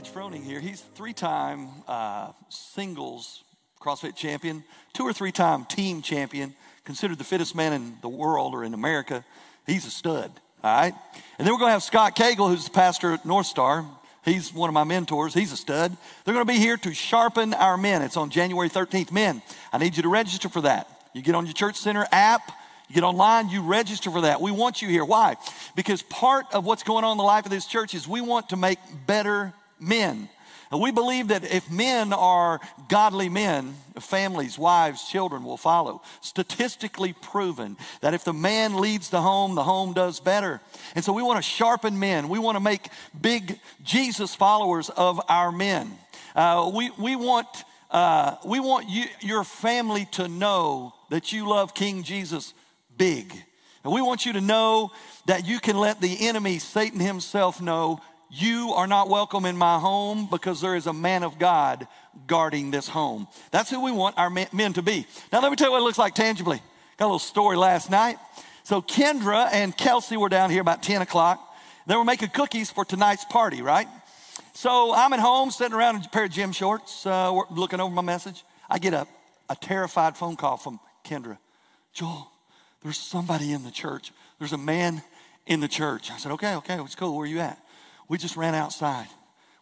Rich Froning here. He's three-time uh, singles CrossFit champion, two or three-time team champion, considered the fittest man in the world or in America. He's a stud, all right? And then we're going to have Scott Cagle, who's the pastor at North Star. He's one of my mentors. He's a stud. They're going to be here to sharpen our men. It's on January 13th. Men, I need you to register for that. You get on your Church Center app, you get online, you register for that. We want you here. Why? Because part of what's going on in the life of this church is we want to make better men. And we believe that if men are godly men, families, wives, children will follow. Statistically proven that if the man leads the home, the home does better. And so we want to sharpen men. We want to make big Jesus followers of our men. Uh, we, we want, uh, we want you, your family to know that you love King Jesus big. And we want you to know that you can let the enemy, Satan himself, know you are not welcome in my home because there is a man of God guarding this home. That's who we want our men to be. Now, let me tell you what it looks like tangibly. Got a little story last night. So, Kendra and Kelsey were down here about 10 o'clock. They were making cookies for tonight's party, right? So, I'm at home sitting around in a pair of gym shorts, uh, looking over my message. I get a, a terrified phone call from Kendra. Joel, there's somebody in the church. There's a man in the church. I said, okay, okay, it's cool. Where are you at? We just ran outside.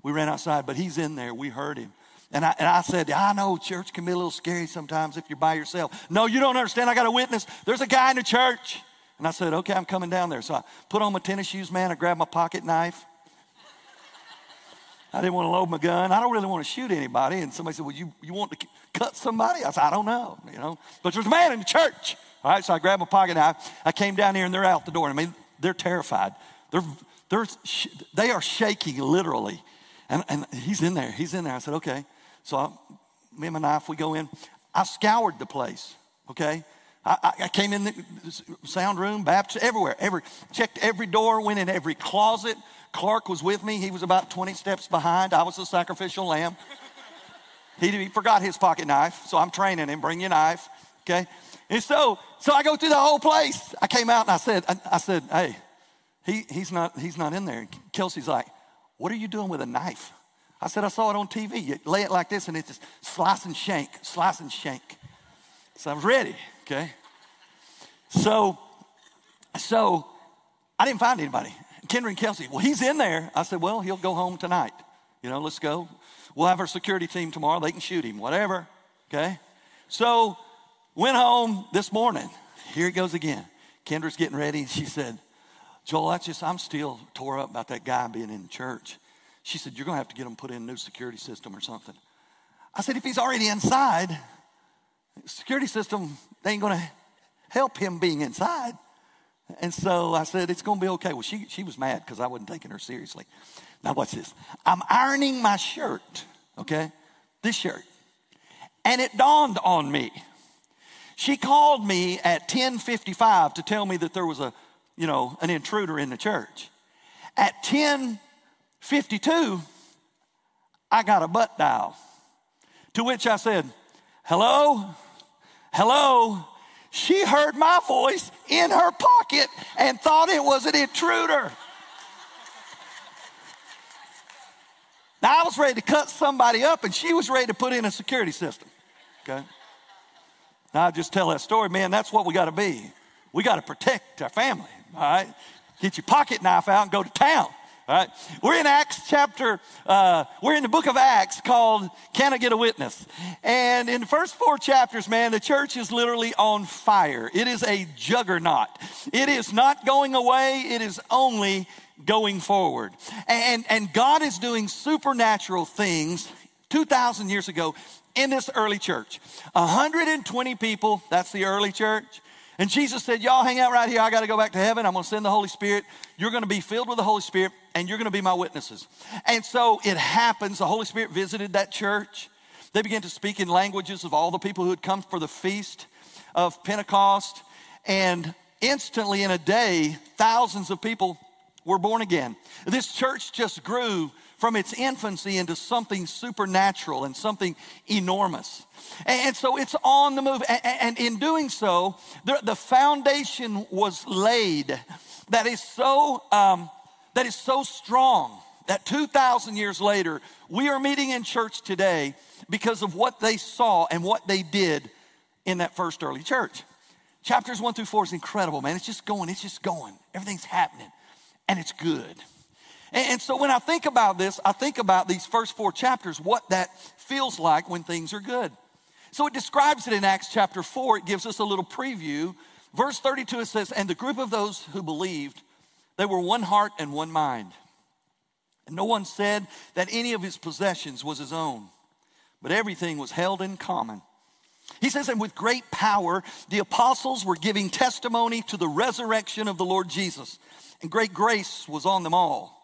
We ran outside, but he's in there. We heard him. And I, and I said, I know church can be a little scary sometimes if you're by yourself. No, you don't understand. I got a witness. There's a guy in the church. And I said, okay, I'm coming down there. So I put on my tennis shoes, man. I grabbed my pocket knife. I didn't want to load my gun. I don't really want to shoot anybody. And somebody said, well, you, you want to cut somebody? I said, I don't know, you know. But there's a man in the church. All right, so I grabbed my pocket knife. I came down here and they're out the door. I mean, they're terrified. They're, they're, they are shaking literally. And, and he's in there. He's in there. I said, okay. So I, me and my knife, we go in. I scoured the place, okay? I, I came in the sound room, Baptist, everywhere. Every, checked every door, went in every closet. Clark was with me. He was about 20 steps behind. I was the sacrificial lamb. he, he forgot his pocket knife, so I'm training him. Bring your knife, okay? And so, so I go through the whole place. I came out and I said, I, I said, hey, he, he's, not, he's not in there. Kelsey's like, What are you doing with a knife? I said, I saw it on TV. You lay it like this and it's just slice and shank, slice and shank. So I was ready, okay? So, so I didn't find anybody. Kendra and Kelsey, well, he's in there. I said, well, he'll go home tonight. You know, let's go. We'll have our security team tomorrow. They can shoot him, whatever. Okay? So, went home this morning. Here it goes again. Kendra's getting ready. She said, Joel, that's just, I'm still tore up about that guy being in church. She said, You're going to have to get him put in a new security system or something. I said, If he's already inside, security system they ain't going to help him being inside. And so I said, It's going to be okay. Well, she, she was mad because I wasn't taking her seriously. Now, watch this. I'm ironing my shirt, okay? This shirt. And it dawned on me. She called me at 10:55 to tell me that there was a you know, an intruder in the church. At 10:52, I got a butt dial. To which I said, "Hello? Hello?" She heard my voice in her pocket and thought it was an intruder. Now I was ready to cut somebody up and she was ready to put in a security system. Okay? Now I just tell that story, man, that's what we got to be. We got to protect our family all right? Get your pocket knife out and go to town. All right, we're in Acts chapter, uh, we're in the book of Acts called Can I Get a Witness? And in the first four chapters, man, the church is literally on fire. It is a juggernaut. It is not going away, it is only going forward. And, and God is doing supernatural things 2,000 years ago in this early church. 120 people, that's the early church. And Jesus said, Y'all hang out right here. I got to go back to heaven. I'm going to send the Holy Spirit. You're going to be filled with the Holy Spirit, and you're going to be my witnesses. And so it happens. The Holy Spirit visited that church. They began to speak in languages of all the people who had come for the feast of Pentecost. And instantly, in a day, thousands of people were born again. This church just grew from its infancy into something supernatural and something enormous. And so it's on the move. And in doing so, the foundation was laid that is so, um, that is so strong that 2,000 years later, we are meeting in church today because of what they saw and what they did in that first early church. Chapters one through four is incredible, man. It's just going, it's just going. Everything's happening, and it's good. And, so when I think about this, I think about these first four chapters, what that feels like when things are good. So it describes it in Acts chapter 4. It gives us a little preview. Verse 32, it says, And the group of those who believed, they were one heart and one mind. And no one said that any of his possessions was his own, but everything was held in common. He says, And with great power, the apostles were giving testimony to the resurrection of the Lord Jesus, and great grace was on them all.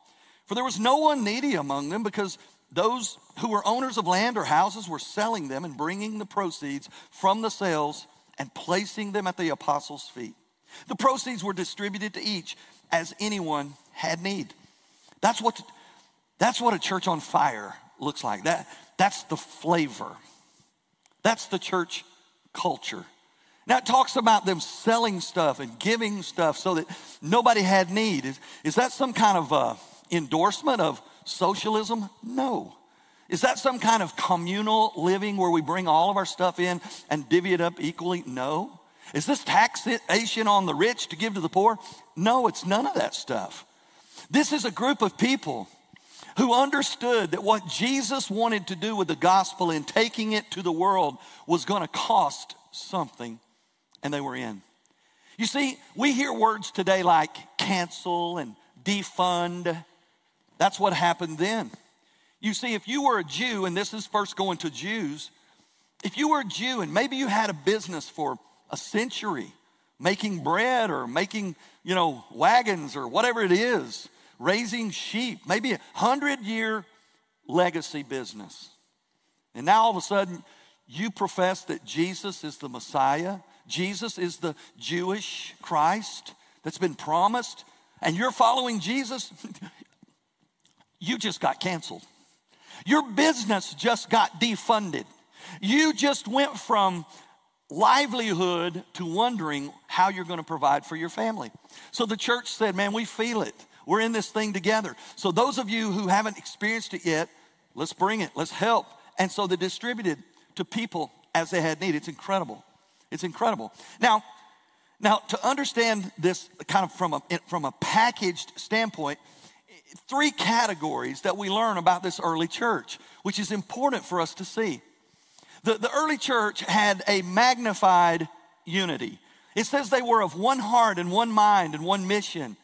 For there was no one needy among them because those who were owners of land or houses were selling them and bringing the proceeds from the sales and placing them at the apostles' feet. The proceeds were distributed to each as anyone had need. That's what, that's what a church on fire looks like. That, that's the flavor. That's the church culture. Now it talks about them selling stuff and giving stuff so that nobody had need. Is, is that some kind of uh, endorsement of socialism? No. Is that some kind of communal living where we bring all of our stuff in and divvy it up equally? No. Is this taxation on the rich to give to the poor? No, it's none of that stuff. This is a group of people who understood that what Jesus wanted to do with the gospel and taking it to the world was going to cost something, and they were in. You see, we hear words today like cancel and defund. That's what happened then. You see, if you were a Jew, and this is first going to Jews, if you were a Jew and maybe you had a business for a century, making bread or making, you know, wagons or whatever it is, raising sheep, maybe a hundred year legacy business. And now all of a sudden, you profess that Jesus is the Messiah, Jesus is the Jewish Christ that's been promised, and you're following Jesus, you just got canceled. Your business just got defunded. You just went from livelihood to wondering how you're going to provide for your family. So the church said, Man, we feel it. We're in this thing together. So those of you who haven't experienced it yet, let's bring it, let's help. And so they distributed to people as they had need. It's incredible. It's incredible. Now, now to understand this kind of from a from a packaged standpoint, three categories that we learn about this early church, which is important for us to see. The, the early church had a magnified unity. It says they were of one heart and one mind and one mission.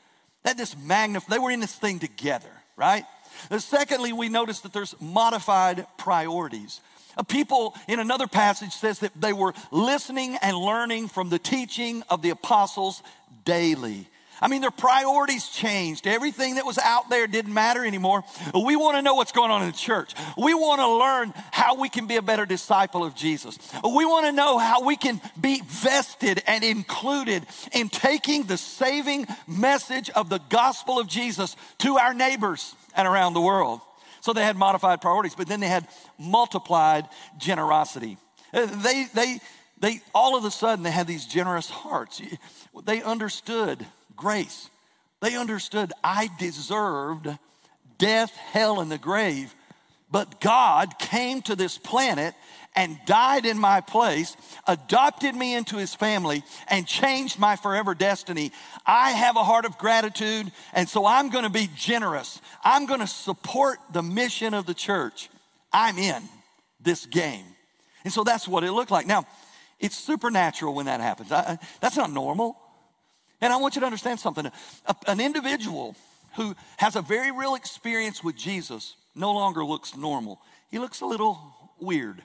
That just magnified, they were in this thing together, right? And secondly, we notice that there's modified priorities. A people in another passage says that they were listening and learning from the teaching of the apostles daily. I mean, their priorities changed. Everything that was out there didn't matter anymore. We want to know what's going on in the church. We want to learn how we can be a better disciple of Jesus. We want to know how we can be vested and included in taking the saving message of the gospel of Jesus to our neighbors and around the world. So they had modified priorities, but then they had multiplied generosity. Uh, they, they, they, all of a sudden, they had these generous hearts. They understood grace. They understood I deserved death, hell, and the grave, but God came to this planet and died in my place, adopted me into his family, and changed my forever destiny. I have a heart of gratitude, and so I'm going to be generous. I'm going to support the mission of the church. I'm in this game. And so that's what it looked like. Now, it's supernatural when that happens. I, that's not normal. And I want you to understand something. A, an individual who has a very real experience with Jesus no longer looks normal. He looks a little weird.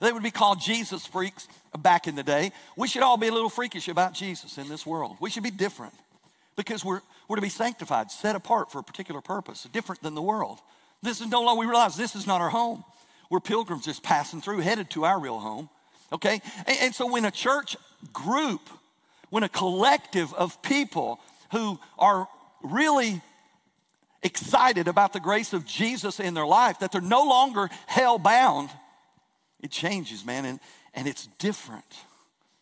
They would be called Jesus freaks back in the day. We should all be a little freakish about Jesus in this world. We should be different because we're, we're to be sanctified, set apart for a particular purpose, different than the world. This is no longer, we realize this is not our home. We're pilgrims just passing through, headed to our real home. Okay? And, and so when a church group when a collective of people who are really excited about the grace of Jesus in their life, that they're no longer hell bound, it changes, man, and, and it's different.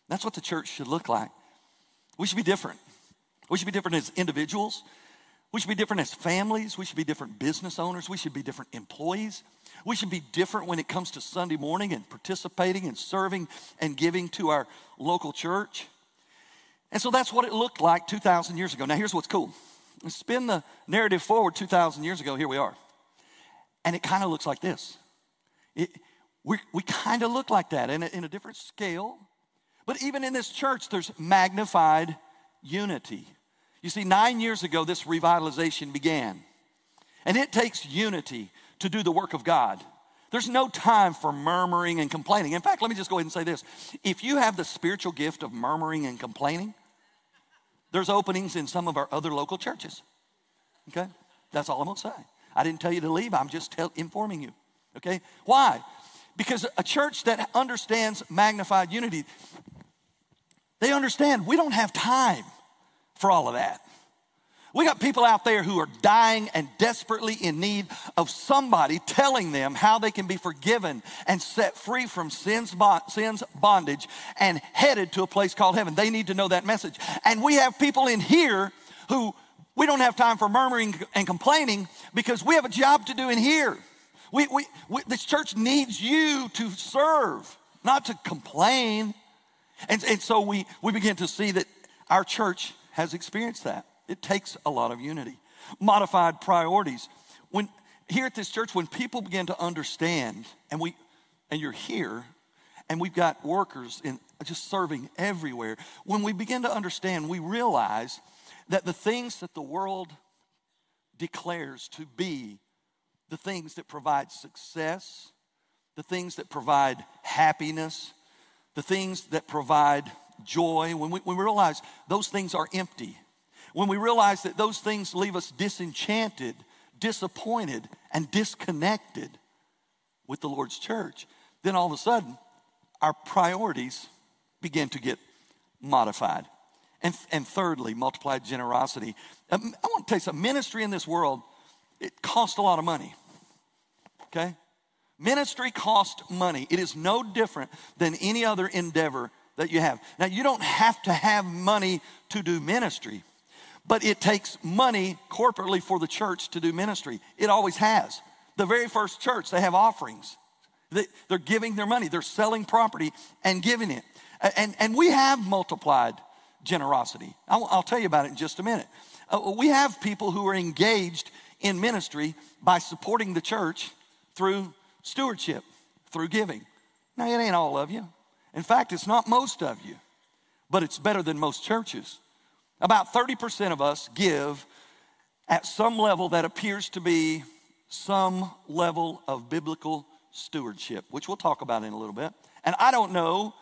That's what the church should look like. We should be different. We should be different as individuals. We should be different as families. We should be different business owners. We should be different employees. We should be different when it comes to Sunday morning and participating and serving and giving to our local church. And so that's what it looked like 2,000 years ago. Now, here's what's cool spin the narrative forward 2,000 years ago. Here we are. And it kind of looks like this. It, we we kind of look like that in a, in a different scale. But even in this church, there's magnified unity. You see, nine years ago, this revitalization began. And it takes unity to do the work of God. There's no time for murmuring and complaining. In fact, let me just go ahead and say this. If you have the spiritual gift of murmuring and complaining, there's openings in some of our other local churches. Okay? That's all I'm gonna say. I didn't tell you to leave, I'm just tell, informing you. Okay? Why? Because a church that understands magnified unity, they understand we don't have time for all of that. We got people out there who are dying and desperately in need of somebody telling them how they can be forgiven and set free from sin's, bondage and headed to a place called heaven. They need to know that message. And we have people in here who we don't have time for murmuring and complaining because we have a job to do in here. We, we, we, this church needs you to serve, not to complain. And, and so we, we begin to see that our church has experienced that. It takes a lot of unity. Modified priorities. When here at this church, when people begin to understand, and we and you're here, and we've got workers in just serving everywhere, when we begin to understand, we realize that the things that the world declares to be the things that provide success, the things that provide happiness, the things that provide joy, when we, when we realize those things are empty, when we realize that those things leave us disenchanted, disappointed, and disconnected with the Lord's church, then all of a sudden our priorities begin to get modified. And, and thirdly, multiplied generosity. Um, I want to tell you something ministry in this world, it costs a lot of money okay? Ministry costs money. It is no different than any other endeavor that you have. Now, you don't have to have money to do ministry, but it takes money corporately for the church to do ministry. It always has. The very first church, they have offerings. They, are giving their money, they're selling property and giving it. And, and we have multiplied generosity. I'll, I'll tell you about it in just a minute. Uh, we have people who are engaged in ministry by supporting the church through stewardship, through giving. Now, it ain't all of you. In fact, it's not most of you, but it's better than most churches. About 30% of us give at some level that appears to be some level of biblical stewardship, which we'll talk about in a little bit. And I don't know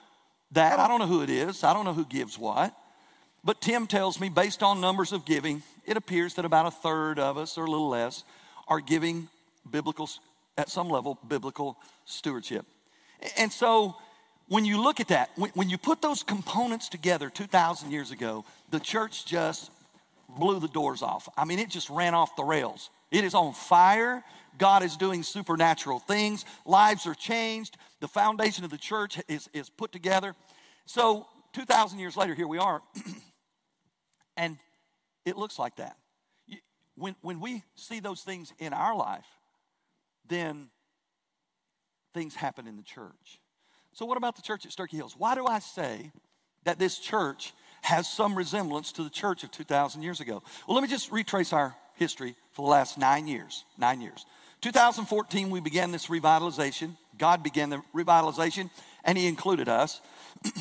that. I don't know who it is. I don't know who gives what. But Tim tells me, based on numbers of giving, it appears that about a third of us, or a little less, are giving biblical at some level, biblical stewardship. And so when you look at that, when, you put those components together 2,000 years ago, the church just blew the doors off. I mean, it just ran off the rails. It is on fire. God is doing supernatural things. Lives are changed. The foundation of the church is, is put together. So, 2,000 years later, here we are. and it looks like that. When, when we see those things in our life, then things happen in the church. So, what about the church at Sturkey Hills? Why do I say that this church has some resemblance to the church of 2,000 years ago? Well, let me just retrace our history for the last nine years. Nine years. 2014, we began this revitalization. God began the revitalization, and He included us.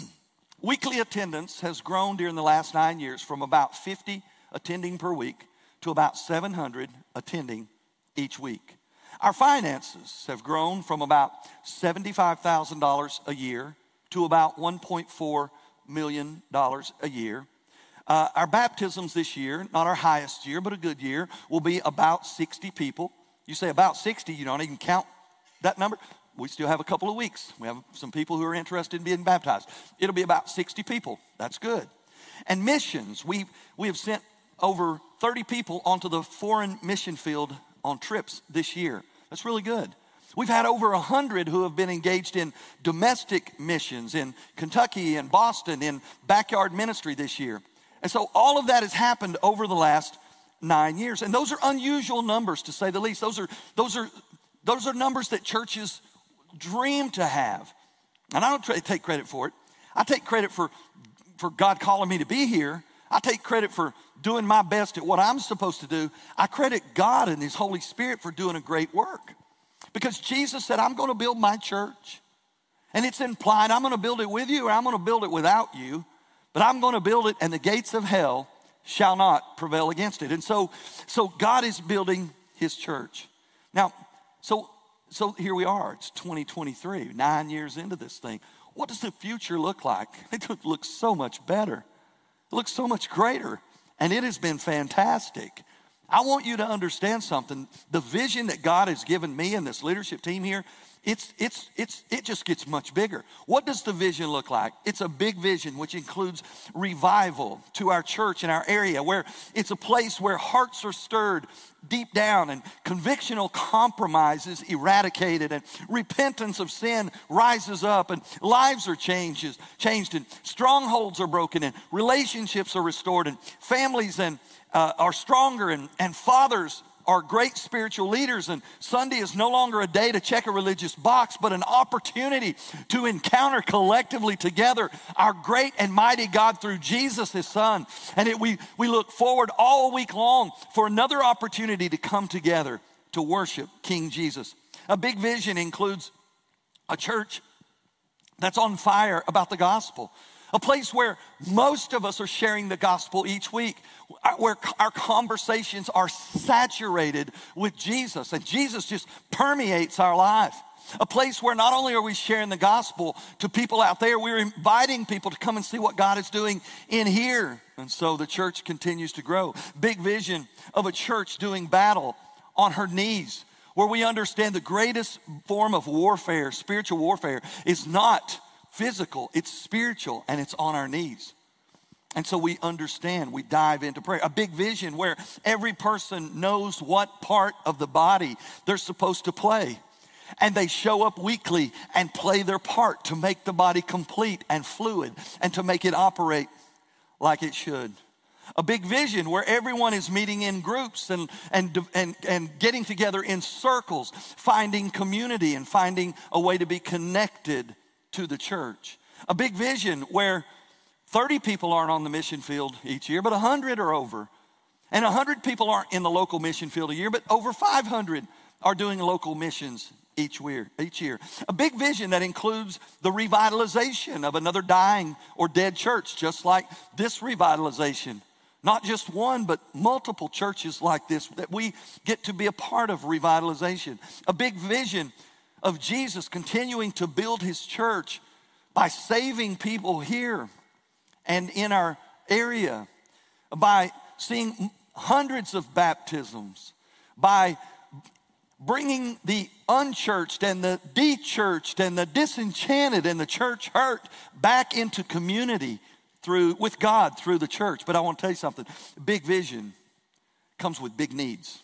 Weekly attendance has grown during the last nine years from about 50 attending per week to about 700 attending each week. Our finances have grown from about $75,000 a year to about $1.4 million dollars a year. Uh, our baptisms this year, not our highest year, but a good year, will be about 60 people. You say about 60, you don't even count that number. We still have a couple of weeks. We have some people who are interested in being baptized. It'll be about 60 people. That's good. And missions, we, we have sent over 30 people onto the foreign mission field on trips this year. That's really good. We've had over 100 who have been engaged in domestic missions in Kentucky and Boston in backyard ministry this year. And so all of that has happened over the last nine years. And those are unusual numbers to say the least. Those are, those are, those are numbers that churches dream to have. And I don't take credit for it. I take credit for, for God calling me to be here. I take credit for doing my best at what I'm supposed to do. I credit God and His Holy Spirit for doing a great work. Because Jesus said, I'm going to build my church. And it's implied I'm going to build it with you or I'm going to build it without you. But I'm going to build it and the gates of hell shall not prevail against it. And so, so God is building his church. Now, so, so here we are. It's 2023, nine years into this thing. What does the future look like? It looks so much better. It looks so much greater. And it has been fantastic. I want you to understand something. The vision that God has given me and this leadership team here it's, it's, it's, it just gets much bigger. What does the vision look like? It's a big vision which includes revival to our church and our area, where it's a place where hearts are stirred deep down and convictional compromise is eradicated and repentance of sin rises up and lives are changes, changed and strongholds are broken and relationships are restored and families and, uh, are stronger and, and fathers are great spiritual leaders, and Sunday is no longer a day to check a religious box, but an opportunity to encounter collectively together our great and mighty God through Jesus, His Son. And it, we, we look forward all week long for another opportunity to come together to worship King Jesus. A big vision includes a church that's on fire about the gospel a place where most of us are sharing the gospel each week, where our conversations are saturated with Jesus, and Jesus just permeates our life. A place where not only are we sharing the gospel to people out there, we're inviting people to come and see what God is doing in here. And so the church continues to grow. Big vision of a church doing battle on her knees, where we understand the greatest form of warfare, spiritual warfare, is not physical, it's spiritual, and it's on our knees. And so we understand, we dive into prayer. A big vision where every person knows what part of the body they're supposed to play. And they show up weekly and play their part to make the body complete and fluid and to make it operate like it should. A big vision where everyone is meeting in groups and, and, and, and getting together in circles, finding community and finding a way to be connected to the church. A big vision where 30 people aren't on the mission field each year, but 100 are over. And 100 people aren't in the local mission field a year, but over 500 are doing local missions each year, each year. A big vision that includes the revitalization of another dying or dead church, just like this revitalization. Not just one, but multiple churches like this that we get to be a part of revitalization. A big vision of Jesus continuing to build his church by saving people here and in our area, by seeing hundreds of baptisms, by bringing the unchurched and the dechurched and the disenchanted and the church hurt back into community through with God through the church. But I want to tell you something. Big vision comes with big needs.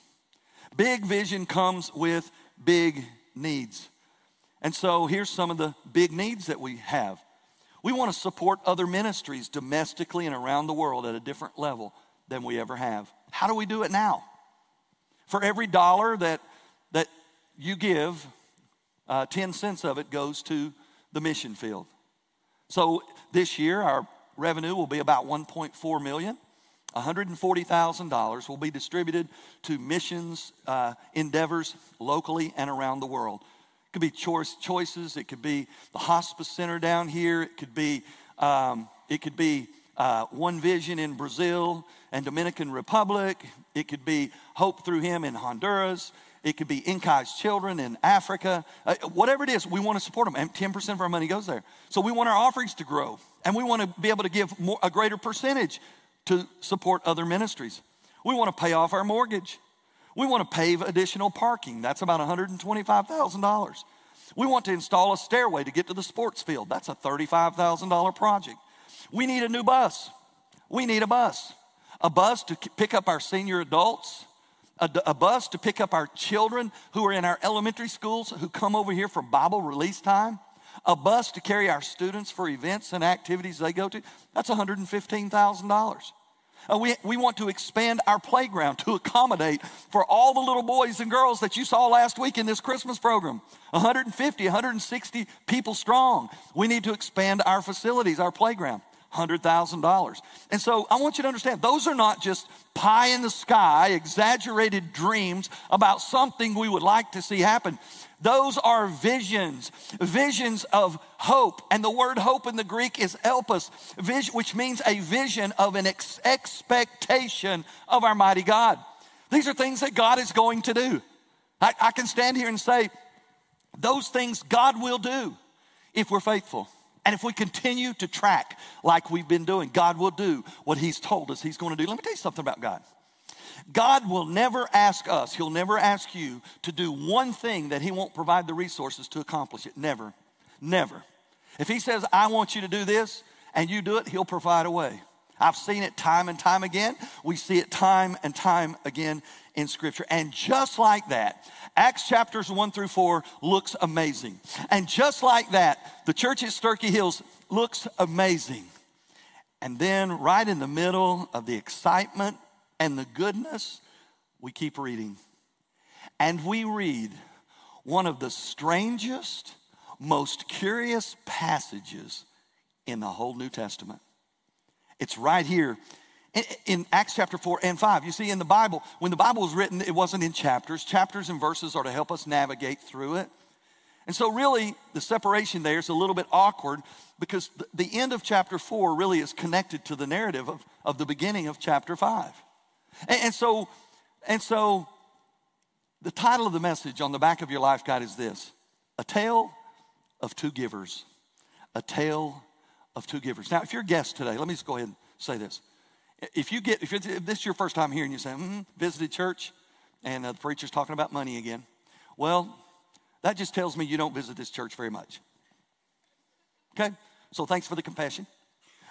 Big vision comes with big needs. And so here's some of the big needs that we have. We want to support other ministries domestically and around the world at a different level than we ever have. How do we do it now? For every dollar that, that you give, uh, 10 cents of it goes to the mission field. So this year, our revenue will be about 1.4 million. $140,000 will be distributed to missions uh, endeavors locally and around the world. It could be choice, choices. It could be the hospice center down here. It could be, um, it could be uh, One Vision in Brazil and Dominican Republic. It could be Hope Through Him in Honduras. It could be Inkai's children in Africa. Uh, whatever it is, we want to support them. And 10% of our money goes there. So we want our offerings to grow. And we want to be able to give more, a greater percentage to support other ministries. We want to pay off our mortgage. We want to pave additional parking. That's about $125,000. We want to install a stairway to get to the sports field. That's a $35,000 project. We need a new bus. We need a bus. A bus to pick up our senior adults, a, a, bus to pick up our children who are in our elementary schools who come over here for Bible release time, a bus to carry our students for events and activities they go to. That's $115,000. Uh, we, we want to expand our playground to accommodate for all the little boys and girls that you saw last week in this Christmas program 150, 160 people strong. We need to expand our facilities, our playground. $100,000. And so I want you to understand those are not just pie in the sky, exaggerated dreams about something we would like to see happen. Those are visions, visions of hope. And the word hope in the Greek is elpis, which means a vision of an ex- expectation of our mighty God. These are things that God is going to do. I, I can stand here and say, those things God will do if we're faithful. And if we continue to track like we've been doing, God will do what He's told us He's going to do. Let me tell you something about God. God will never ask us, He'll never ask you to do one thing that He won't provide the resources to accomplish it. Never. Never. If He says, I want you to do this, and you do it, He'll provide a way. I've seen it time and time again. We see it time and time again in Scripture. And just like that, Acts chapters 1 through 4 looks amazing. And just like that, the church at Sturkey Hills looks amazing. And then, right in the middle of the excitement and the goodness, we keep reading. And we read one of the strangest, most curious passages in the whole New Testament. It's right here in, Acts chapter 4 and 5. You see, in the Bible, when the Bible was written, it wasn't in chapters. Chapters and verses are to help us navigate through it. And so, really, the separation there is a little bit awkward because the end of chapter 4 really is connected to the narrative of, of the beginning of chapter 5. And, and, so, and so, the title of the message on the back of your life guide is this A Tale of Two Givers. A Tale of Two Givers. Now, if you're a guest today, let me just go ahead and say this. If you get, if, if this is your first time here and you say, mm, visited church and uh, the preacher's talking about money again, well, that just tells me you don't visit this church very much. Okay? So thanks for the confession.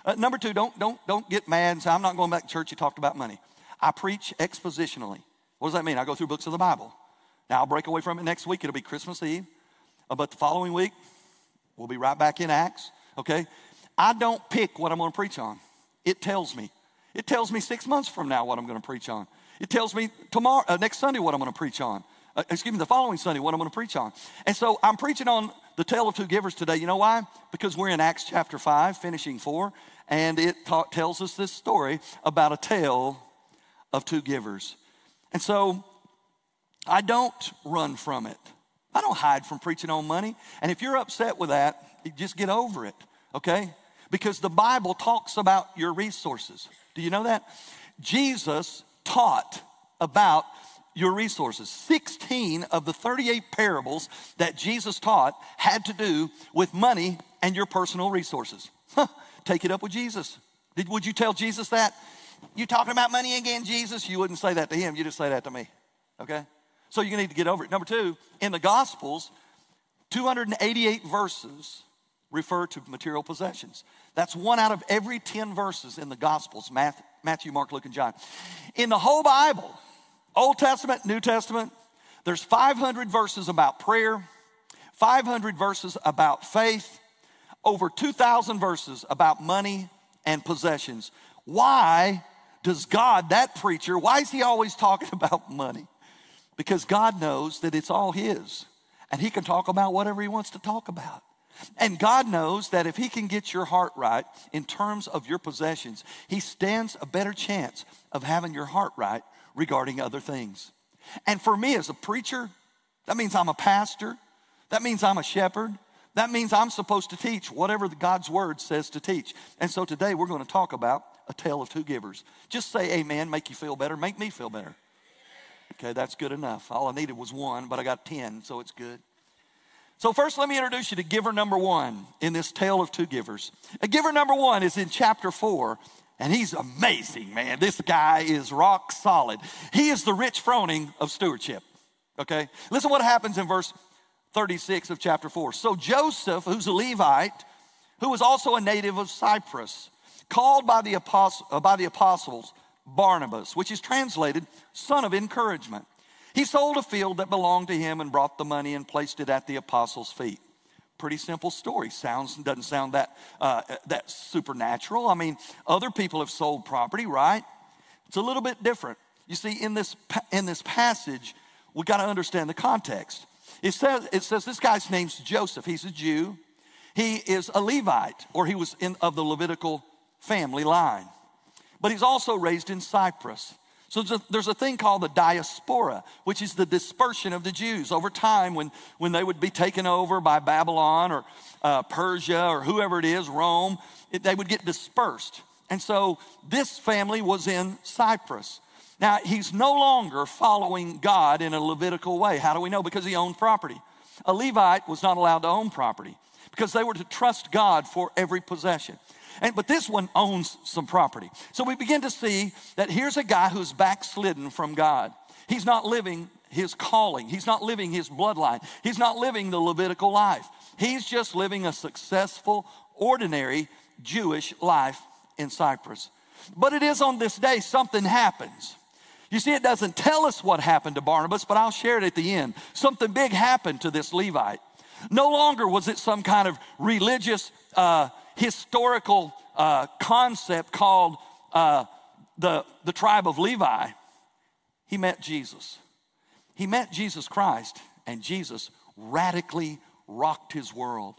Uh, number two, don't, don't, don't get mad and say, I'm not going back to church. You talked about money. I preach expositionally. What does that mean? I go through books of the Bible. Now, I'll break away from it next week. It'll be Christmas Eve. Uh, but the following week, we'll be right back in Acts. Okay? I don't pick what I'm going to preach on. It tells me. It tells me six months from now what I'm going to preach on. It tells me tomorrow, uh, next Sunday, what I'm going to preach on. Uh, excuse me, the following Sunday, what I'm going to preach on. And so I'm preaching on the tale of two givers today. You know why? Because we're in Acts chapter 5, finishing 4, and it ta- tells us this story about a tale of two givers. And so I don't run from it. I don't hide from preaching on money. And if you're upset with that, just get over it, okay? Because the Bible talks about your resources. Do you know that? Jesus taught about your resources. 16 of the 38 parables that Jesus taught had to do with money and your personal resources. Huh, take it up with Jesus. Did, would you tell Jesus that? You talking about money again, Jesus? You wouldn't say that to him, you just say that to me. Okay? So you need to get over it. Number two, in the Gospels, 288 verses refer to material possessions. That's one out of every 10 verses in the Gospels Matthew, Mark, Luke, and John. In the whole Bible, Old Testament, New Testament, there's 500 verses about prayer, 500 verses about faith, over 2,000 verses about money and possessions. Why does God, that preacher, why is he always talking about money? Because God knows that it's all his and he can talk about whatever he wants to talk about. And God knows that if He can get your heart right in terms of your possessions, He stands a better chance of having your heart right regarding other things. And for me as a preacher, that means I'm a pastor, that means I'm a shepherd, that means I'm supposed to teach whatever God's word says to teach. And so today we're going to talk about a tale of two givers. Just say amen, make you feel better, make me feel better. Okay, that's good enough. All I needed was one, but I got 10, so it's good. So, first, let me introduce you to giver number one in this tale of two givers. Giver number one is in chapter four, and he's amazing, man. This guy is rock solid. He is the Rich Froning of stewardship. Okay? Listen what happens in verse 36 of chapter 4. So Joseph, who's a Levite, who was also a native of Cyprus, called by the, by the apostles Barnabas, which is translated son of encouragement. He sold a field that belonged to him and brought the money and placed it at the apostles' feet. Pretty simple story. Sounds doesn't sound that uh, that supernatural. I mean, other people have sold property, right? It's a little bit different. You see, in this, in this passage, we got to understand the context. It says, it says this guy's name's Joseph. He's a Jew. He is a Levite, or he was in, of the Levitical family line. But he's also raised in Cyprus. So there's a, thing called the diaspora, which is the dispersion of the Jews. Over time, when, when they would be taken over by Babylon or uh, Persia or whoever it is, Rome, it, they would get dispersed. And so this family was in Cyprus. Now, he's no longer following God in a Levitical way. How do we know? Because he owned property. A Levite was not allowed to own property because they were to trust God for every possession. And, but this one owns some property. So we begin to see that here's a guy who's backslidden from God. He's not living his calling, he's not living his bloodline, he's not living the Levitical life. He's just living a successful, ordinary Jewish life in Cyprus. But it is on this day something happens. You see, it doesn't tell us what happened to Barnabas, but I'll share it at the end. Something big happened to this Levite. No longer was it some kind of religious, uh, historical uh, concept called uh, the, the tribe of Levi. He met Jesus. He met Jesus Christ, and Jesus radically rocked his world.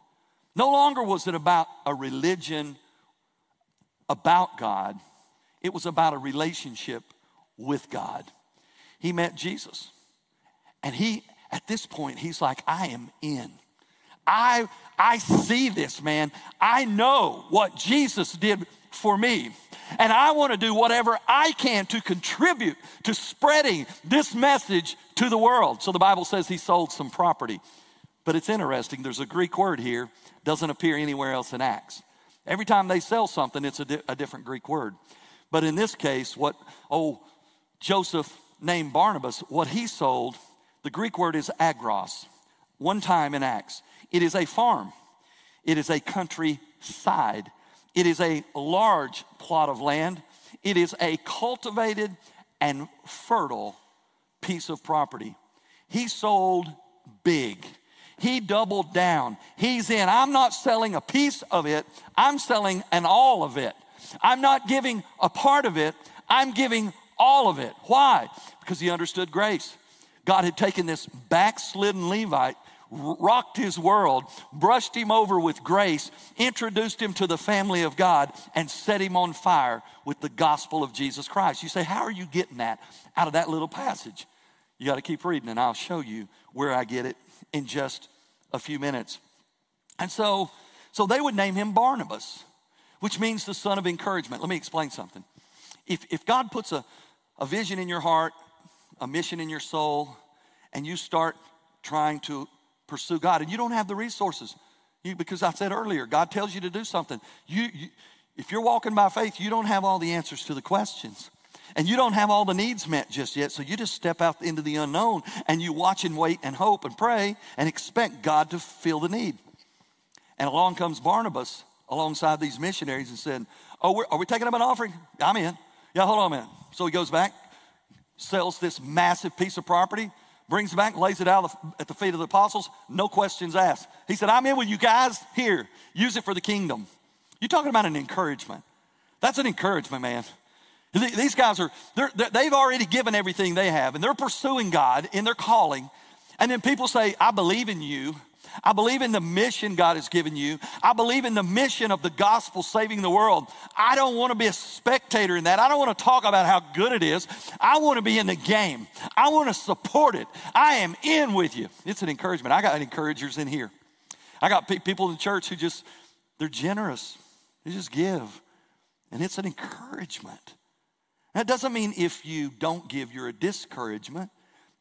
No longer was it about a religion about God, it was about a relationship with God. He met Jesus. And he, at this point, he's like, I am in. I, I see this, man. I know what Jesus did for me. And I want to do whatever I can to contribute to spreading this message to the world. So the Bible says he sold some property. But it's interesting, there's a Greek word here, doesn't appear anywhere else in Acts. Every time they sell something, it's a, di- a different Greek word. But in this case, what, oh, Joseph named Barnabas, what he sold, the Greek word is agros, one time in Acts. It is a farm, it is a countryside, it is a large plot of land, it is a cultivated and fertile piece of property. He sold big. He doubled down. He's in. I'm not selling a piece of it, I'm selling an all of it. I'm not giving a part of it, I'm giving all of it. Why? Because he understood grace. God had taken this backslidden Levite, rocked his world, brushed him over with grace, introduced him to the family of God, and set him on fire with the gospel of Jesus Christ. You say, How are you getting that out of that little passage? You got to keep reading, and I'll show you where I get it in just a few minutes. And so, so they would name him Barnabas, which means the son of encouragement. Let me explain something. If, if God puts a, a vision in your heart, a mission in your soul, and you start trying to pursue God, and you don't have the resources, you, because I said earlier, God tells you to do something. You, you, if you're walking by faith, you don't have all the answers to the questions. And you don't have all the needs met just yet, so you just step out into the unknown and you watch and wait and hope and pray and expect God to fill the need. And along comes Barnabas alongside these missionaries and said, Oh, are we taking up an offering? I'm in. Yeah, hold on minute. So he goes back, sells this massive piece of property, brings it back, lays it out at the feet of the apostles, no questions asked. He said, I'm in with you guys. Here, use it for the kingdom. You're talking about an encouragement. That's an encouragement, man. These guys are, they've already given everything they have and they're pursuing God in their calling. And then people say, I believe in you. I believe in the mission God has given you. I believe in the mission of the gospel saving the world. I don't want to be a spectator in that. I don't want to talk about how good it is. I want to be in the game. I want to support it. I am in with you. It's an encouragement. I got encouragers in here. I got people in the church who just, they're generous. They just give. And it's an encouragement. That doesn't mean if you don't give, you're a discouragement.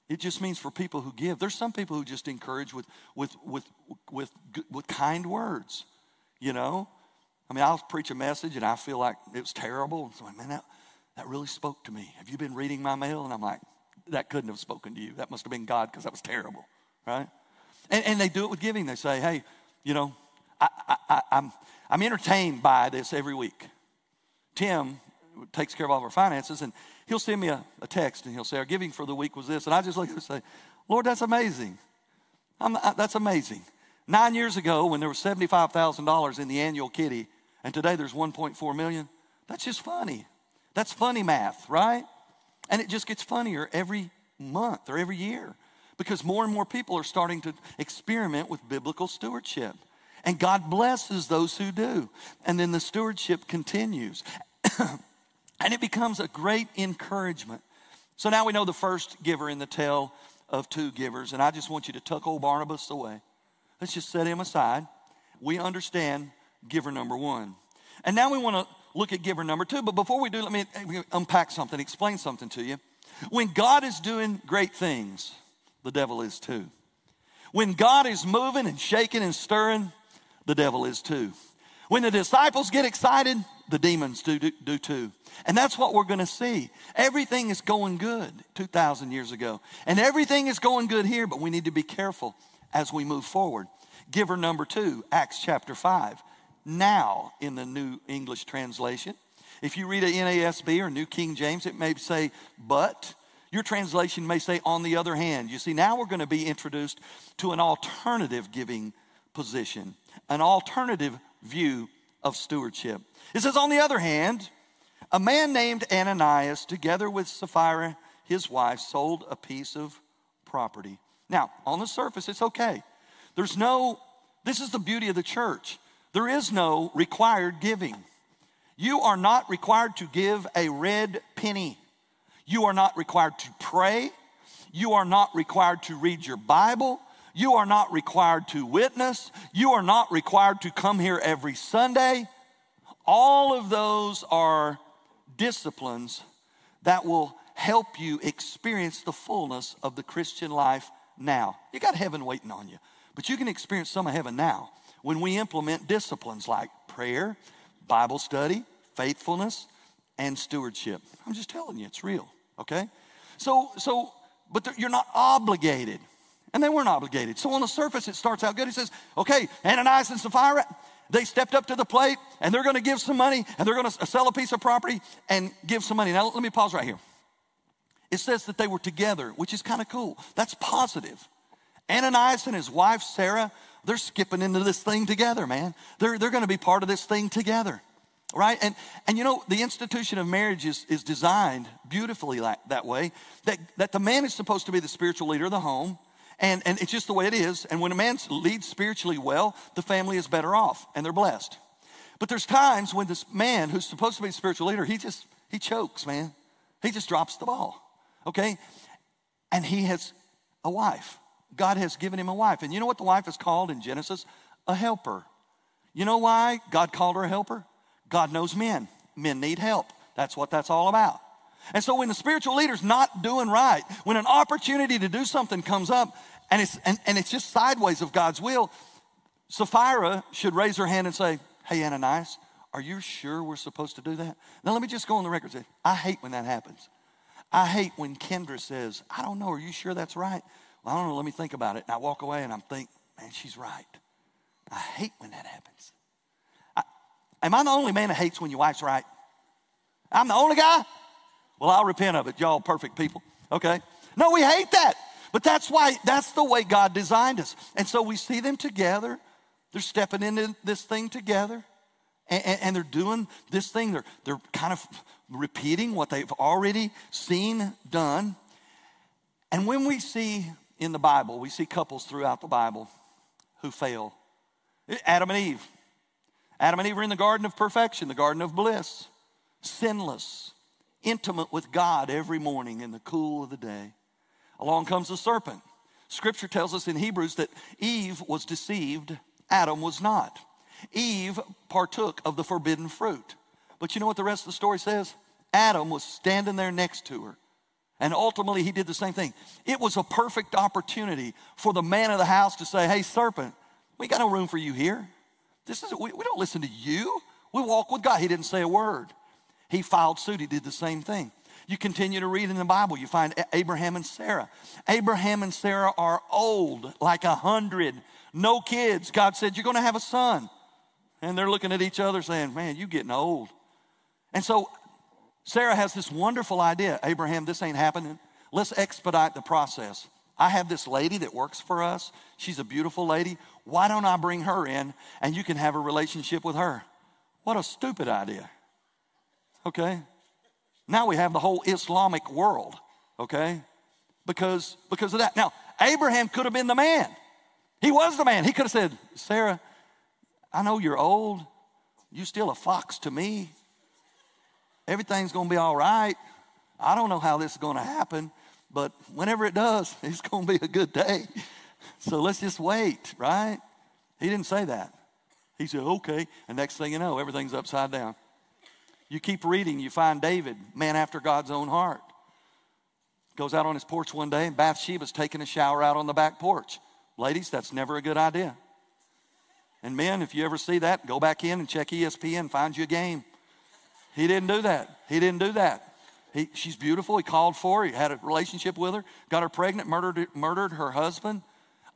It just means for people who give. There's some people who just encourage with, with, with, with, with kind words, you know? I mean, I'll preach a message and I feel like it was terrible. And so, man, that, that really spoke to me. Have you been reading my mail? And I'm like, that couldn't have spoken to you. That must have been God because that was terrible, right? And, and, they do it with giving. They say, hey, you know, I, I, I, I'm, I'm entertained by this every week. Tim takes care of all of our finances, and he'll send me a, a text and he'll say, Our giving for the week was this. And I just look and say, Lord, that's amazing. I, that's amazing. Nine years ago, when there was $75,000 in the annual kitty, and today there's 1.4 million, that's just funny. That's funny math, right? And it just gets funnier every month or every year because more and more people are starting to experiment with biblical stewardship. And God blesses those who do. And then the stewardship continues. and it becomes a great encouragement. So now we know the first giver in the tale of two givers. And I just want you to tuck old Barnabas away. Let's just set him aside. We understand giver number one. And now we want to look at giver number two. But before we do, let me unpack something, explain something to you. When God is doing great things, the devil is too. When God is moving and shaking and stirring, the devil is too. When the disciples get excited, the demons do, do, do too. And that's what we're going to see. Everything is going good 2,000 years ago. And everything is going good here, but we need to be careful as we move forward. Giver number two, Acts chapter 5. Now in the New English translation. If you read a NASB or New King James, it may say, but. Your translation may say, on the other hand. You see, now we're going to be introduced to an alternative giving position, an alternative view of stewardship. It says, on the other hand, a man named Ananias, together with Sapphira, his wife, sold a piece of property. Now, on the surface, it's okay. There's no, this is the beauty of the church. There is no required giving. You are not required to give a red penny. You are not required to pray. You are not required to read your Bible. You are not required to witness. You are not required to come here every Sunday. All of those are disciplines that will help you experience the fullness of the Christian life now. You got heaven waiting on you, but you can experience some of heaven now when we implement disciplines like prayer, Bible study, faithfulness, and stewardship. I'm just telling you, it's real, okay? So, so, but you're not obligated. And they weren't obligated. So on the surface, it starts out good. He says, okay, Ananias and Sapphira, they stepped up to the plate and they're going to give some money and they're going to sell a piece of property and give some money. Now, let me pause right here. It says that they were together, which is kind of cool. That's positive. Ananias and his wife, Sarah, they're skipping into this thing together, man. They're, they're going to be part of this thing together, right? And, and you know, the institution of marriage is, is designed beautifully like, that way that, that the man is supposed to be the spiritual leader of the home and, and it's just the way it is. And when a man leads spiritually well, the family is better off and they're blessed. But there's times when this man who's supposed to be a spiritual leader, he just, he chokes, man. He just drops the ball, okay? And he has a wife. God has given him a wife. And you know what the wife is called in Genesis? A helper. You know why God called her a helper? God knows men. Men need help. That's what that's all about. And so when the spiritual leader's not doing right, when an opportunity to do something comes up and it's, and, and it's just sideways of God's will, Sapphira should raise her hand and say, Hey, Ananias, are you sure we're supposed to do that? Now, let me just go on the record say, I hate when that happens. I hate when Kendra says, I don't know, are you sure that's right? Well, I don't know, let me think about it. And I walk away and I'm think, man, she's right. I hate when that happens. I, am I the only man that hates when your wife's right? I'm the only guy? Well, I'll repent of it. Y'all perfect people. Okay? No, we hate that. But that's why, that's the way God designed us. And so we see them together. They're stepping into this thing together. And, and, and they're doing this thing. They're, they're kind of repeating what they've already seen done. And when we see in the Bible, we see couples throughout the Bible who fail. Adam and Eve. Adam and Eve were in the garden of perfection, the garden of bliss, sinless intimate with God every morning in the cool of the day. Along comes the serpent. Scripture tells us in Hebrews that Eve was deceived, Adam was not. Eve partook of the forbidden fruit. But you know what the rest of the story says? Adam was standing there next to her. And ultimately, he did the same thing. It was a perfect opportunity for the man of the house to say, Hey, serpent, we got no room for you here. This is, we, we don't listen to you. We walk with God. He didn't say a word. He filed suit, he did the same thing. You continue to read in the Bible, you find Abraham and Sarah. Abraham and Sarah are old, like a hundred, no kids. God said, You're going to have a son. And they're looking at each other saying, Man, you getting old. And so Sarah has this wonderful idea Abraham, this ain't happening. Let's expedite the process. I have this lady that works for us. She's a beautiful lady. Why don't I bring her in and you can have a relationship with her? What a stupid idea. Okay? Now we have the whole Islamic world, okay? Because, because of that. Now, Abraham could have been the man. He was the man. He could have said, Sarah, I know you're old. You're still a fox to me. Everything's going to be all right. I don't know how this is going to happen, but whenever it does, it's going to be a good day. So let's just wait, right? He didn't say that. He said, okay. And next thing you know, everything's upside down. You keep reading, you find David, man after God's own heart. Goes out on his porch one day, and Bathsheba's taking a shower out on the back porch. Ladies, that's never a good idea. And men, if you ever see that, go back in and check ESPN, find you a game. He didn't do that. He didn't do that. He, she's beautiful. He called for her. He had a relationship with her, got her pregnant, murdered, murdered her husband.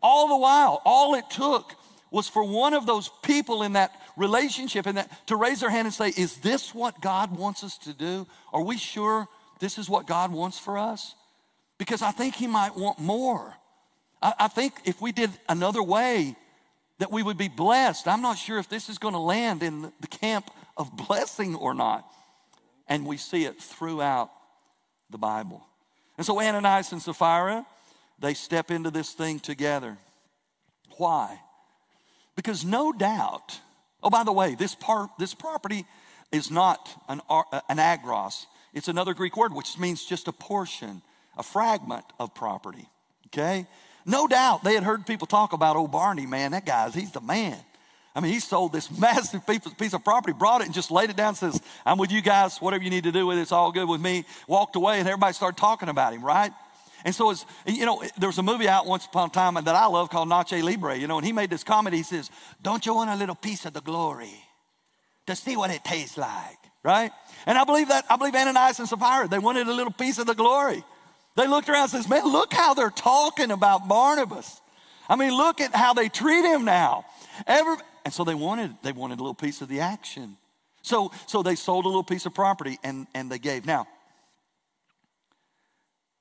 All the while, all it took was for one of those people in that relationship and that to raise their hand and say, Is this what God wants us to do? Are we sure this is what God wants for us? Because I think He might want more. I, I think if we did another way, that we would be blessed. I'm not sure if this is going to land in the camp of blessing or not. And we see it throughout the Bible. And so Ananias and Sapphira, they step into this thing together. Why? Because no doubt, oh, by the way, this, part, this property is not an, uh, an agros. It's another Greek word, which means just a portion, a fragment of property. Okay? No doubt they had heard people talk about old Barney, man. That guy's, he's the man. I mean, he sold this massive piece of property, brought it and just laid it down, says, I'm with you guys, whatever you need to do with it, it's all good with me. Walked away and everybody started talking about him, right? And so it's, you know, there was a movie out once upon a time that I love called Nacho Libre, you know, and he made this comment. He says, Don't you want a little piece of the glory to see what it tastes like? Right? And I believe that, I believe Ananias and Sapphira, they wanted a little piece of the glory. They looked around and says, Man, look how they're talking about Barnabas. I mean, look at how they treat him now. Every, and so they wanted, they wanted a little piece of the action. So, so they sold a little piece of property and, and they gave. Now,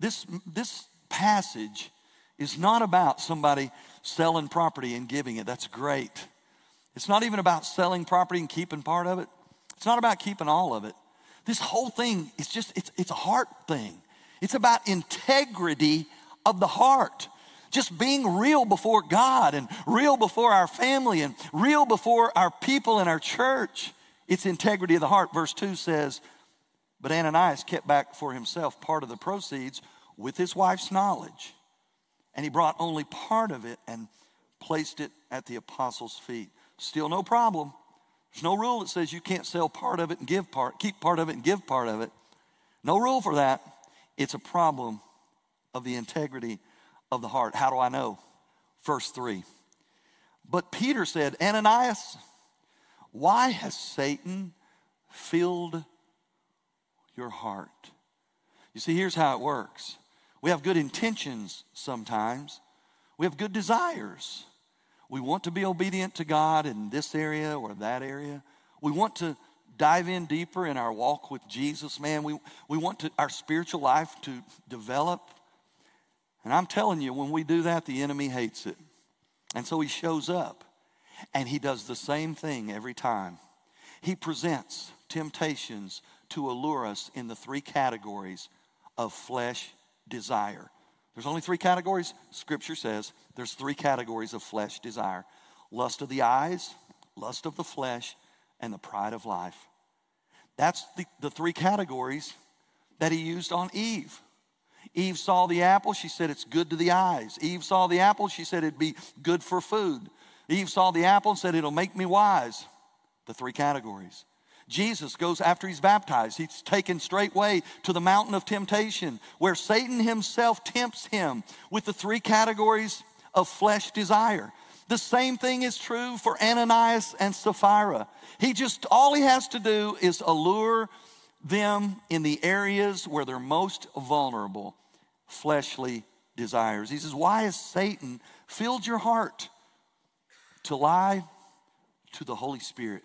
this, this passage is not about somebody selling property and giving it. That's great. It's not even about selling property and keeping part of it. It's not about keeping all of it. This whole thing is just, it's, it's a heart thing. It's about integrity of the heart. Just being real before God and real before our family and real before our people and our church. It's integrity of the heart. Verse 2 says, but Ananias kept back for himself part of the proceeds with his wife's knowledge. And he brought only part of it and placed it at the apostles' feet. Still no problem. There's no rule that says you can't sell part of it and give part, keep part of it and give part of it. No rule for that. It's a problem of the integrity of the heart. How do I know? Verse 3. But Peter said, Ananias, why has Satan filled your heart. You see, here's how it works we have good intentions sometimes, we have good desires. We want to be obedient to God in this area or that area. We want to dive in deeper in our walk with Jesus, man. We, we want to, our spiritual life to develop. And I'm telling you, when we do that, the enemy hates it. And so he shows up and he does the same thing every time. He presents temptations to allure us in the three categories of flesh desire. There's only three categories. Scripture says there's three categories of flesh desire lust of the eyes, lust of the flesh, and the pride of life. That's the, the three categories that he used on Eve. Eve saw the apple, she said it's good to the eyes. Eve saw the apple, she said it'd be good for food. Eve saw the apple and said it'll make me wise. The three categories. Jesus goes after he's baptized. He's taken straightway to the mountain of temptation where Satan himself tempts him with the three categories of flesh desire. The same thing is true for Ananias and Sapphira. He just, all he has to do is allure them in the areas where they're most vulnerable, fleshly desires. He says, Why has Satan filled your heart to lie to the Holy Spirit?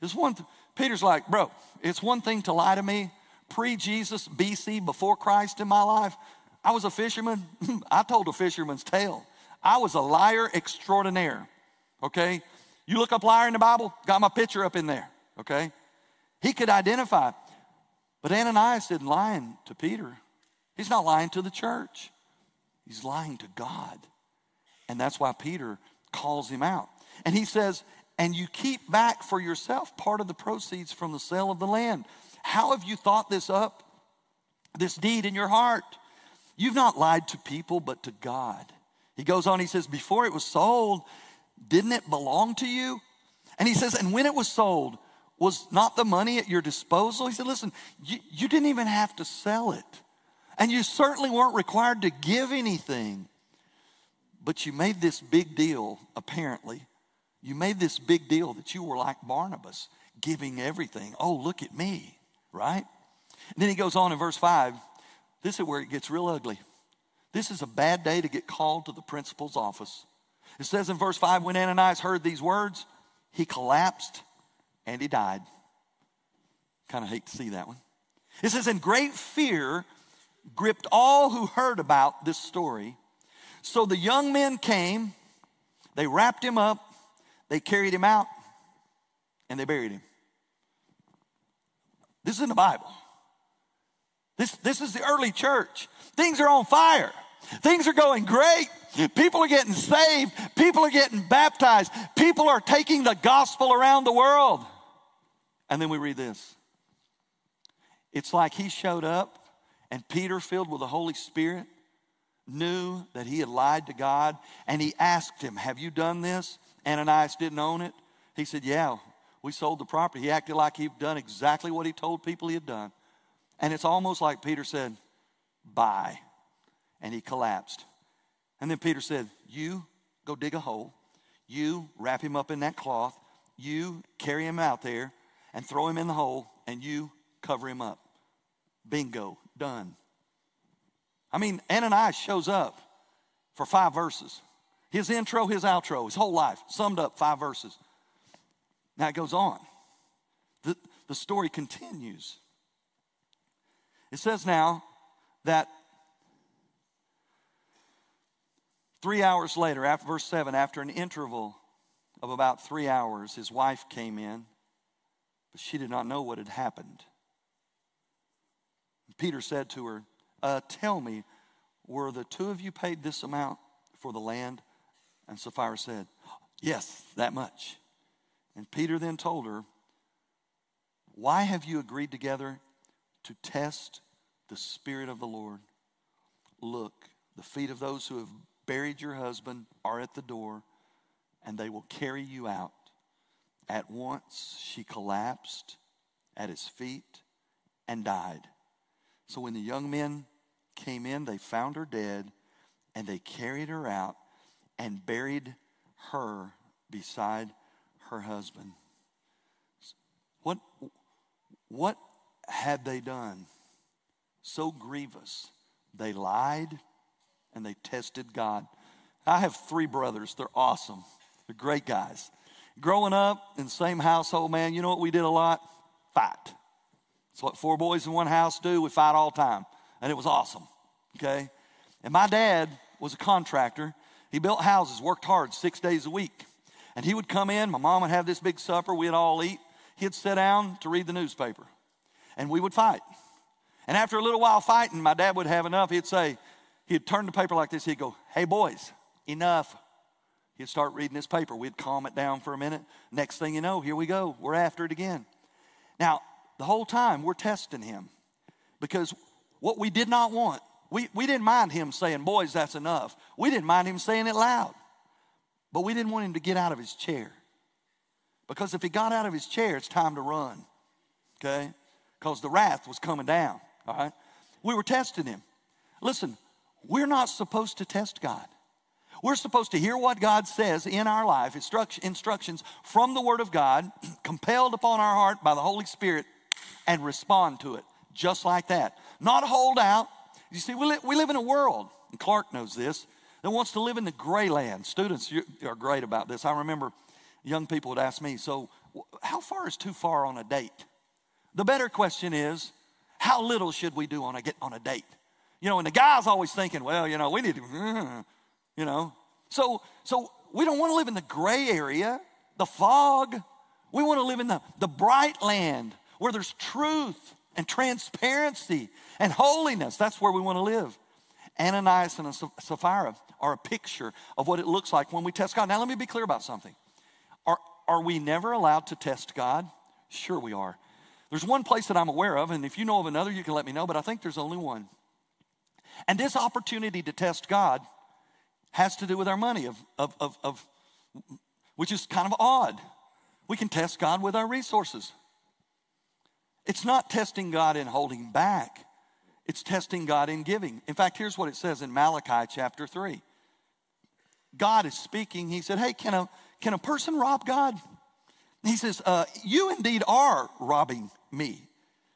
It's one, Peter's like, bro, it's one thing to lie to me pre Jesus, BC, before Christ in my life. I was a fisherman. I told a fisherman's tale. I was a liar extraordinaire. Okay? You look up liar in the Bible, got my picture up in there. Okay? He could identify. But Ananias isn't lying to Peter. He's not lying to the church. He's lying to God. And that's why Peter calls him out. And he says, And you keep back for yourself part of the proceeds from the sale of the land. How have you thought this up, this deed in your heart? You've not lied to people, but to God. He goes on, he says, Before it was sold, didn't it belong to you? And he says, And when it was sold, was not the money at your disposal? He said, Listen, you, you didn't even have to sell it. And you certainly weren't required to give anything. But you made this big deal, apparently. You made this big deal that you were like Barnabas, giving everything. Oh, look at me, right? And then he goes on in verse 5. This is where it gets real ugly. This is a bad day to get called to the principal's office. It says in verse 5 when Ananias heard these words, he collapsed and he died. Kind of hate to see that one. It says, in great fear gripped all who heard about this story. So the young men came, they wrapped him up, they carried him out, and they buried him. This is in the Bible. This, this is the early church. Things are on fire. Things are going great. People are getting saved. People are getting baptized. People are taking the gospel around the world. And then we read this. It's like he showed up, and Peter, filled with the Holy Spirit, knew that he had lied to God, and he asked him, Have you done this? Ananias didn't own it. He said, Yeah, we sold the property. He acted like he'd done exactly what he told people he had done. And it's almost like Peter said, Bye. And he collapsed. And then Peter said, You go dig a hole. You wrap him up in that cloth. You carry him out there and throw him in the hole, and you cover him up. Bingo, done. I mean, Ananias shows up for five verses. His intro, his outro, his whole life, summed up five verses. Now it goes on. The, the story continues. It says now that three hours later, after verse 7, after an interval of about three hours, his wife came in but she did not know what had happened. Peter said to her, uh, Tell me, were the two of you paid this amount for the land? And Sapphira said, Yes, that much. And Peter then told her, Why have you agreed together to test the Spirit of the Lord? Look, the feet of those who have buried your husband are at the door, and they will carry you out. At once she collapsed at his feet and died. So when the young men came in, they found her dead and they carried her out and buried her beside her husband. What, what had they done so grievous? They lied and they tested God. I have three brothers. They're awesome. They're great guys. Growing up in the same household, man, you know what we did a lot? Fight. That's what four boys in one house do. We fight all the time. And it was awesome. Okay? And my dad was a contractor. He built houses, worked hard six days a week. And he would come in, my mom would have this big supper, we'd all eat. He'd sit down to read the newspaper. And we would fight. And after a little while fighting, my dad would have enough. He'd say, he'd turn the paper like this. He'd go, Hey, boys, enough. He'd start reading his paper. We'd calm it down for a minute. Next thing you know, here we go. We're after it again. Now, the whole time we're testing him because what we did not want, we, we didn't mind him saying, Boys, that's enough. We didn't mind him saying it loud. But we didn't want him to get out of his chair. Because if he got out of his chair, it's time to run. Okay? Because the wrath was coming down. All right? We were testing him. Listen, we're not supposed to test God. We're supposed to hear what God says in our life, instructions from the Word of God, compelled upon our heart by the Holy Spirit, and respond to it just like that. Not hold out. You see, we, li- we live in a world, and Clark knows this, that wants to live in the gray land. Students are great about this. I remember young people would ask me, So, how far is too far on a date? The better question is, How little should we do on a, get on a date? You know, and the guy's always thinking, Well, you know, we need to. you know. So, so we don't want to live in the gray area, the fog. We want to live in the, the bright land where there's truth and transparency and holiness. That's where we want to live. Ananias and Sapphira are a picture of what it looks like when we test God. Now, let me be clear about something. Are, are we never allowed to test God? Sure, we are. There's one place that I'm aware of, and if you know of another, you can let me know, but I think there's only one. And this opportunity to test God has to do with our money, of, of, of, of, which is kind of odd. We can test God with our resources. It's not testing God in holding back, it's testing God in giving. In fact, here's what it says in Malachi chapter 3. God is speaking. He said, Hey, can a, can a person rob God? He says, uh, You indeed are robbing me.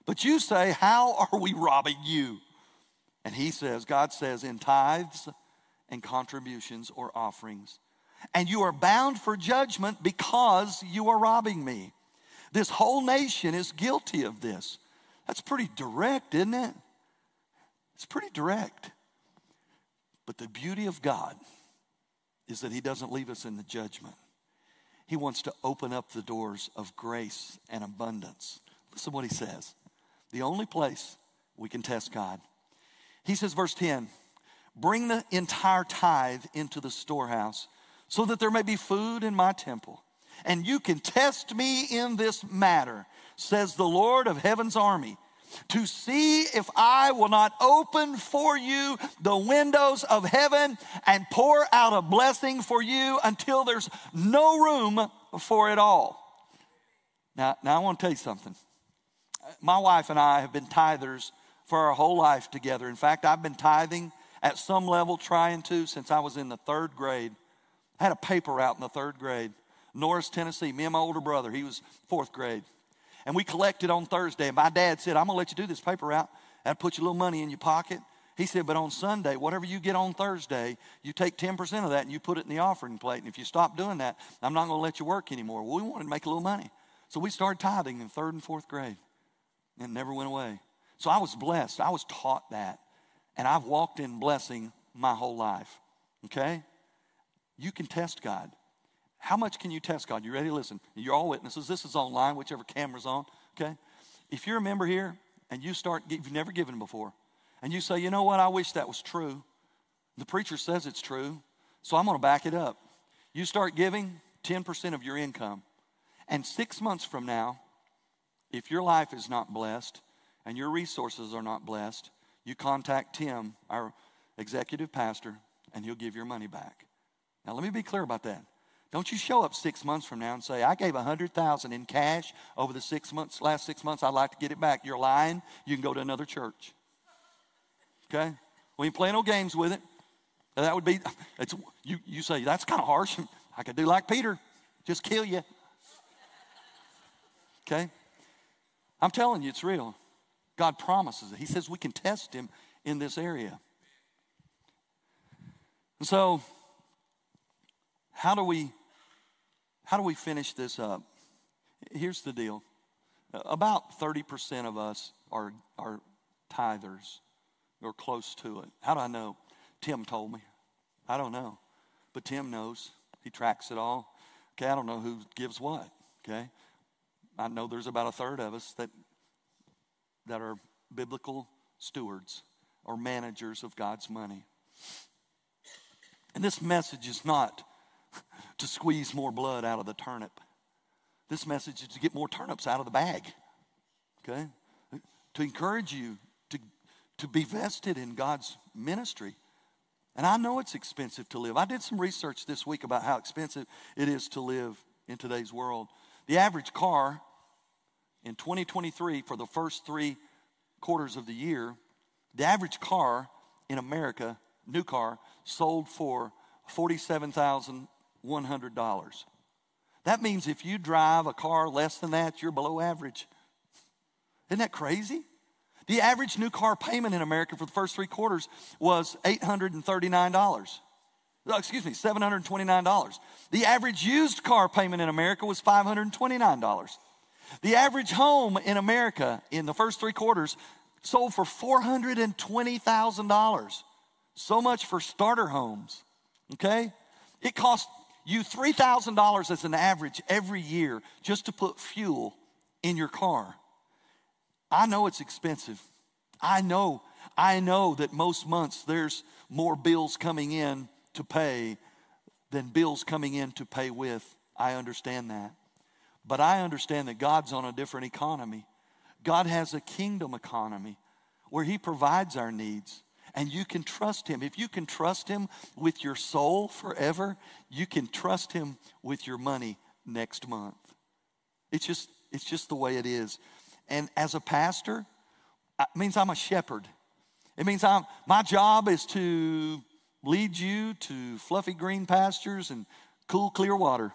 But you say, How are we robbing you? And he says, God says, in tithes and contributions or offerings. And you are bound for judgment because you are robbing me. This whole nation is guilty of this. That's pretty direct, isn't it? It's pretty direct. But the beauty of God is that He doesn't leave us in the judgment. He wants to open up the doors of grace and abundance. Listen to what He says. The only place we can test God. He says, verse 10 Bring the entire tithe into the storehouse so that there may be food in my temple and you can test me in this matter, says the Lord of heaven's army, to see if I will not open for you the windows of heaven and pour out a blessing for you until there's no room for it all. Now, now I want to tell you something. My wife and I have been tithers for our whole life together. In fact, I've been tithing at some level, trying to, since I was in the third grade. I had a paper out in the third grade. Norris, Tennessee. Me and my older brother, he was fourth grade. And we collected on Thursday. And my dad said, I'm going to let you do this paper route and put you a little money in your pocket. He said, but on Sunday, whatever you get on Thursday, you take 10% of that and you put it in the offering plate. And if you stop doing that, I'm not going to let you work anymore. Well, we wanted to make a little money. So we started tithing in third and fourth grade. And it never went away. So I was blessed. I was taught that. And I've walked in blessing my whole life. Okay? You can test God. How much can you test God? You ready? Listen, you're all witnesses. This is online, whichever camera's on, okay? If you're a member here and you start, you've never given before, and you say, you know what, I wish that was true. The preacher says it's true, so I'm gonna back it up. You start giving 10% of your income. And six months from now, if your life is not blessed and your resources are not blessed, you contact Tim, our executive pastor, and he'll give your money back. Now, let me be clear about that. Don't you show up six months from now and say, I gave a hundred thousand in cash over the six months, last six months, I'd like to get it back. You're lying, you can go to another church. Okay? We ain't playing no games with it. That would be, it's, you, you say, that's kind of harsh. I could do like Peter, just kill you. Okay? I'm telling you, it's real. God promises it. He says we can test Him in this area. And so, how do we how do we finish this up? Here's the deal. About 30% of us are, are tithers or close to it. How do I know? Tim told me. I don't know. But Tim knows. He tracks it all. Okay, I don't know who gives what. Okay. I know there's about a third of us that that are biblical stewards or managers of God's money. And this message is not to squeeze more blood out of the turnip. This message is to get more turnips out of the bag. Okay? To encourage you to, to be vested in God's ministry. And I know it's expensive to live. I did some research this week about how expensive it is to live in today's world. The average car in 2023, for the first three quarters of the year, the average car in America, new car, sold for $47,100. That means if you drive a car less than that, you're below average. Isn't that crazy? The average new car payment in America for the first three quarters was $839. Oh, excuse me, $729. The average used car payment in America was $529. The average home in America in the first three quarters sold for $420,000. So much for starter homes. Okay? It costs you $3,000 as an average every year just to put fuel in your car. I know it's expensive. I know, I know that most months there's more bills coming in to pay than bills coming in to pay with. I understand that. But I understand that God's on a different economy. God has a kingdom economy where He provides our needs. And you can trust Him. If you can trust Him with your soul forever, you can trust Him with your money next month. It's just, it's just the way it is. And as a pastor, uh, it means I'm a shepherd. It means I'm, my job is to lead you to fluffy green pastures and cool, clear water.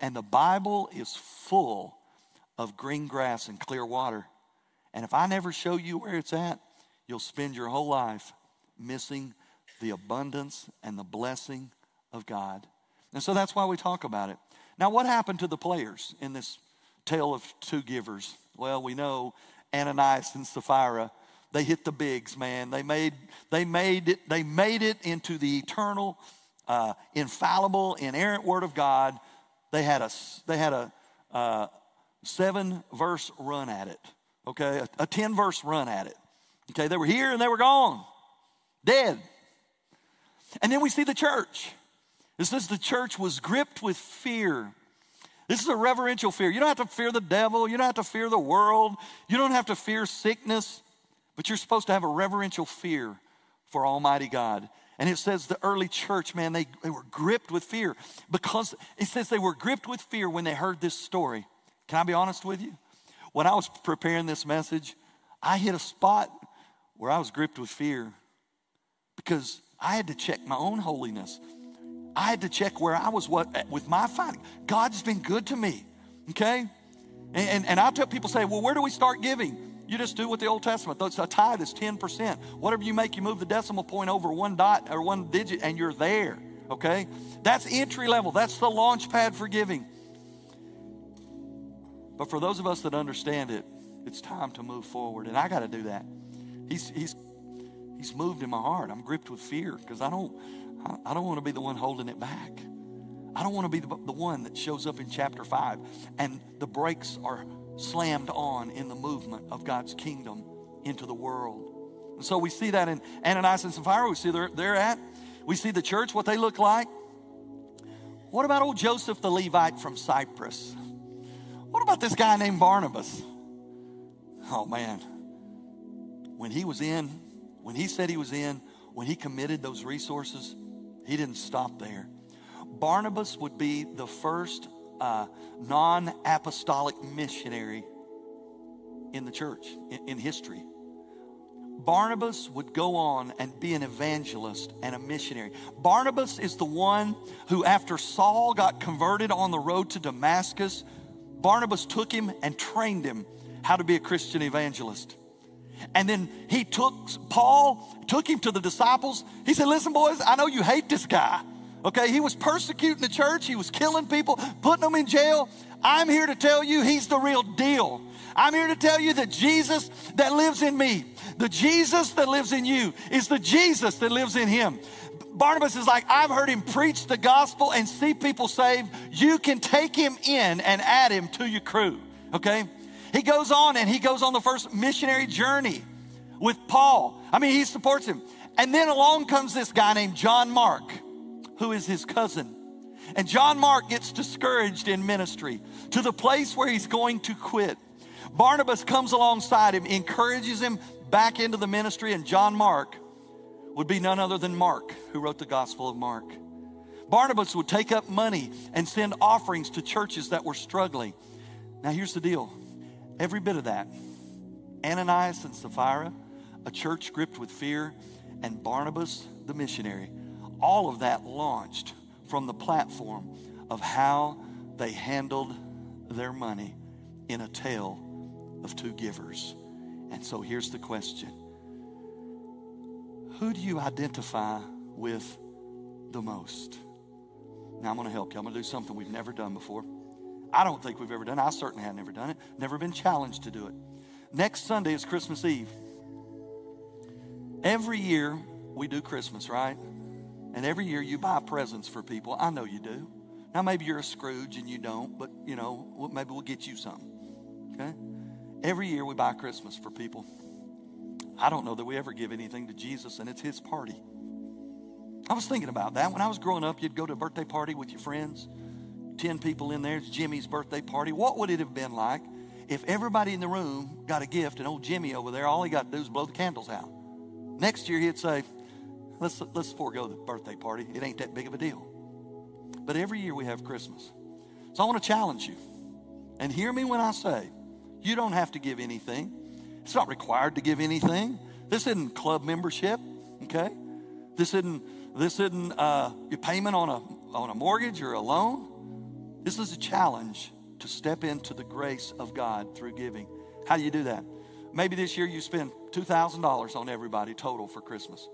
And the Bible is full of green grass and clear water. And if I never show you where it's at, you'll spend your whole life missing the abundance and the blessing of God. And so that's why we talk about it. Now, what happened to the players in this tale of two givers? Well, we know Ananias and Sapphira, they hit the bigs, man. They made, they made, it, they made it into the eternal, uh, infallible, inerrant Word of God. They had a, they had a uh, seven verse run at it, okay? A, a 10 verse run at it. Okay, they were here and they were gone, dead. And then we see the church. It says the church was gripped with fear this is a reverential fear. You don't have to fear the devil. You don't have to fear the world. You don't have to fear sickness, but you're supposed to have a reverential fear for Almighty God. And it says the early church, man, they, they were gripped with fear because it says they were gripped with fear when they heard this story. Can I be honest with you? When I was preparing this message, I hit a spot where I was gripped with fear because I had to check my own holiness. I had to check where I was what with my finding. God's been good to me. Okay? And, and, and I tell people say, well, where do we start giving? You just do what the Old Testament. A tithe is 10%. Whatever you make, you move the decimal point over one dot or one digit, and you're there. Okay? That's entry level. That's the launch pad for giving. But for those of us that understand it, it's time to move forward. And I got to do that. He's, he's, he's moved in my heart. I'm gripped with fear because I don't, I don't want to be the one holding it back. I don't want to be the, the one that shows up in chapter 5 and the brakes are slammed on in the movement of God's kingdom into the world. And so we see that in Ananias and Sapphira. We see they're, they're at. We see the church, what they look like. What about old Joseph the Levite from Cyprus? What about this guy named Barnabas? Oh man. When he was in, when he said he was in, when he committed those resources, he didn't stop there. Barnabas would be the first uh, non apostolic missionary in the church, in, in history. Barnabas would go on and be an evangelist and a missionary. Barnabas is the one who, after Saul got converted on the road to Damascus, Barnabas took him and trained him how to be a Christian evangelist. And then he took Paul, took him to the disciples. He said, Listen, boys, I know you hate this guy. Okay, he was persecuting the church, he was killing people, putting them in jail. I'm here to tell you he's the real deal. I'm here to tell you that Jesus that lives in me, the Jesus that lives in you, is the Jesus that lives in him. Barnabas is like, I've heard him preach the gospel and see people saved. You can take him in and add him to your crew. Okay? He goes on and he goes on the first missionary journey with Paul. I mean, he supports him. And then along comes this guy named John Mark, who is his cousin. And John Mark gets discouraged in ministry to the place where he's going to quit. Barnabas comes alongside him, encourages him back into the ministry, and John Mark would be none other than Mark, who wrote the Gospel of Mark. Barnabas would take up money and send offerings to churches that were struggling. Now, here's the deal Every bit of that. Ananias and Sapphira, a church gripped with fear, and Barnabas, the missionary. All of that launched from the platform of how they handled their money in a tale of two givers. And so here's the question Who do you identify with the most? Now I'm going to help you. I'm going to do something we've never done before. I don't think we've ever done. I certainly have never done it. Never been challenged to do it. Next Sunday is Christmas Eve. Every year we do Christmas, right? And every year you buy presents for people. I know you do. Now maybe you're a Scrooge and you don't, but you know, maybe we'll get you something. Okay? Every year we buy Christmas for people. I don't know that we ever give anything to Jesus, and it's his party. I was thinking about that. When I was growing up, you'd go to a birthday party with your friends, 10 people in there. It's Jimmy's birthday party. What would it have been like if everybody in the room got a gift and old Jimmy over there, all he got to do is blow the candles out? Next year, he'd say, let's, let's forego the birthday party. It ain't that big of a deal. But every year we have Christmas. So I want to challenge you. And hear me when I say, you don't have to give anything. It's not required to give anything. This isn't club membership, okay? This isn't this isn't uh, your payment on a on a mortgage or a loan. This is a challenge to step into the grace of God through giving. How do you do that? Maybe this year you spend two thousand dollars on everybody total for Christmas.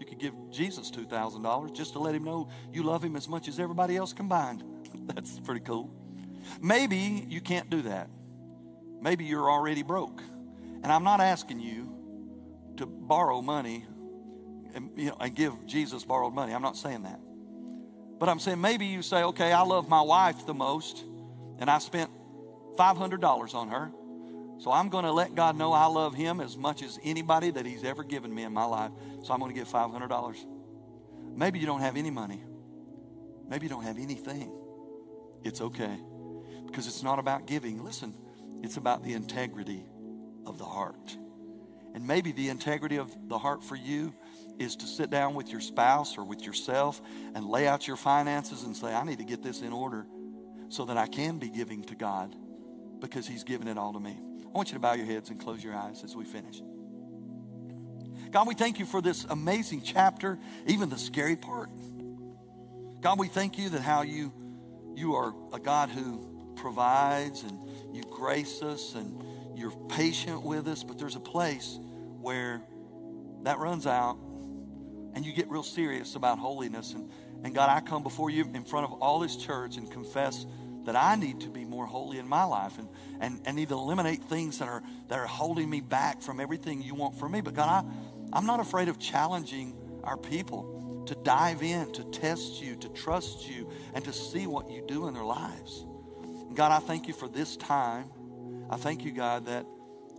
You could give Jesus two thousand dollars just to let him know you love him as much as everybody else combined. That's pretty cool. Maybe you can't do that. Maybe you're already broke. And I'm not asking you to borrow money and, you know, and give Jesus borrowed money. I'm not saying that. But I'm saying maybe you say, okay, I love my wife the most, and I spent $500 on her. So I'm going to let God know I love him as much as anybody that he's ever given me in my life. So I'm going to give $500. Maybe you don't have any money. Maybe you don't have anything. It's okay. Because it's not about giving. Listen, it's about the integrity of the heart. And maybe the integrity of the heart for you is to sit down with your spouse or with yourself and lay out your finances and say, I need to get this in order so that I can be giving to God because He's given it all to me. I want you to bow your heads and close your eyes as we finish. God, we thank you for this amazing chapter, even the scary part. God, we thank you that how you you are a God who provides and you grace us and you're patient with us, but there's a place where that runs out and you get real serious about holiness. And, and God, I come before you in front of all this church and confess that I need to be more holy in my life and, and, and need to eliminate things that are, that are holding me back from everything you want for me. But God, I, I'm not afraid of challenging our people to dive in, to test you, to trust you, and to see what you do in their lives. And God, I thank you for this time. I thank you, God, that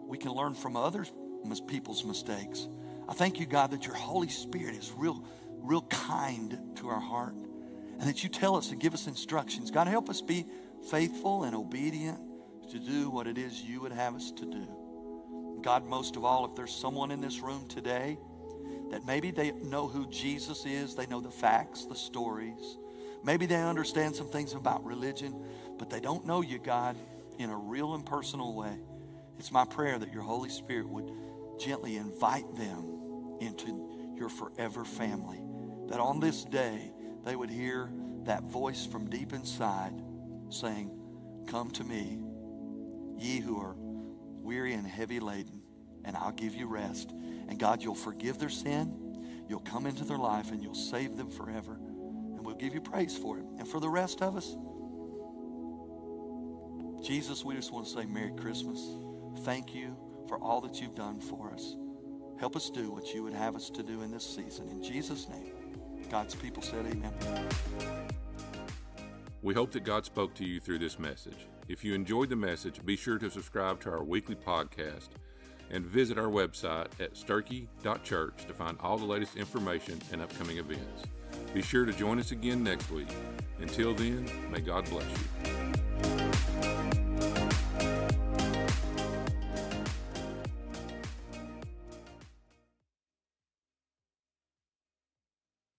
we can learn from other people's mistakes. I thank you, God, that your Holy Spirit is real, real kind to our heart and that you tell us and give us instructions. God, help us be faithful and obedient to do what it is you would have us to do. God, most of all, if there's someone in this room today that maybe they know who Jesus is, they know the facts, the stories, maybe they understand some things about religion, but they don't know you, God, in a real and personal way. It's my prayer that your Holy Spirit would gently invite them into your forever family. That on this day, they would hear that voice from deep inside saying, Come to me, ye who are weary and heavy laden, and I'll give you rest. And God, you'll forgive their sin, you'll come into their life, and you'll save them forever. And we'll give you praise for it. And for the rest of us, Jesus, we just want to say Merry Christmas. Thank you for all that you've done for us. Help us do what you would have us to do in this season. In Jesus' name, God's people said, Amen. We hope that God spoke to you through this message. If you enjoyed the message, be sure to subscribe to our weekly podcast and visit our website at sturkey.church to find all the latest information and upcoming events. Be sure to join us again next week. Until then, may God bless you.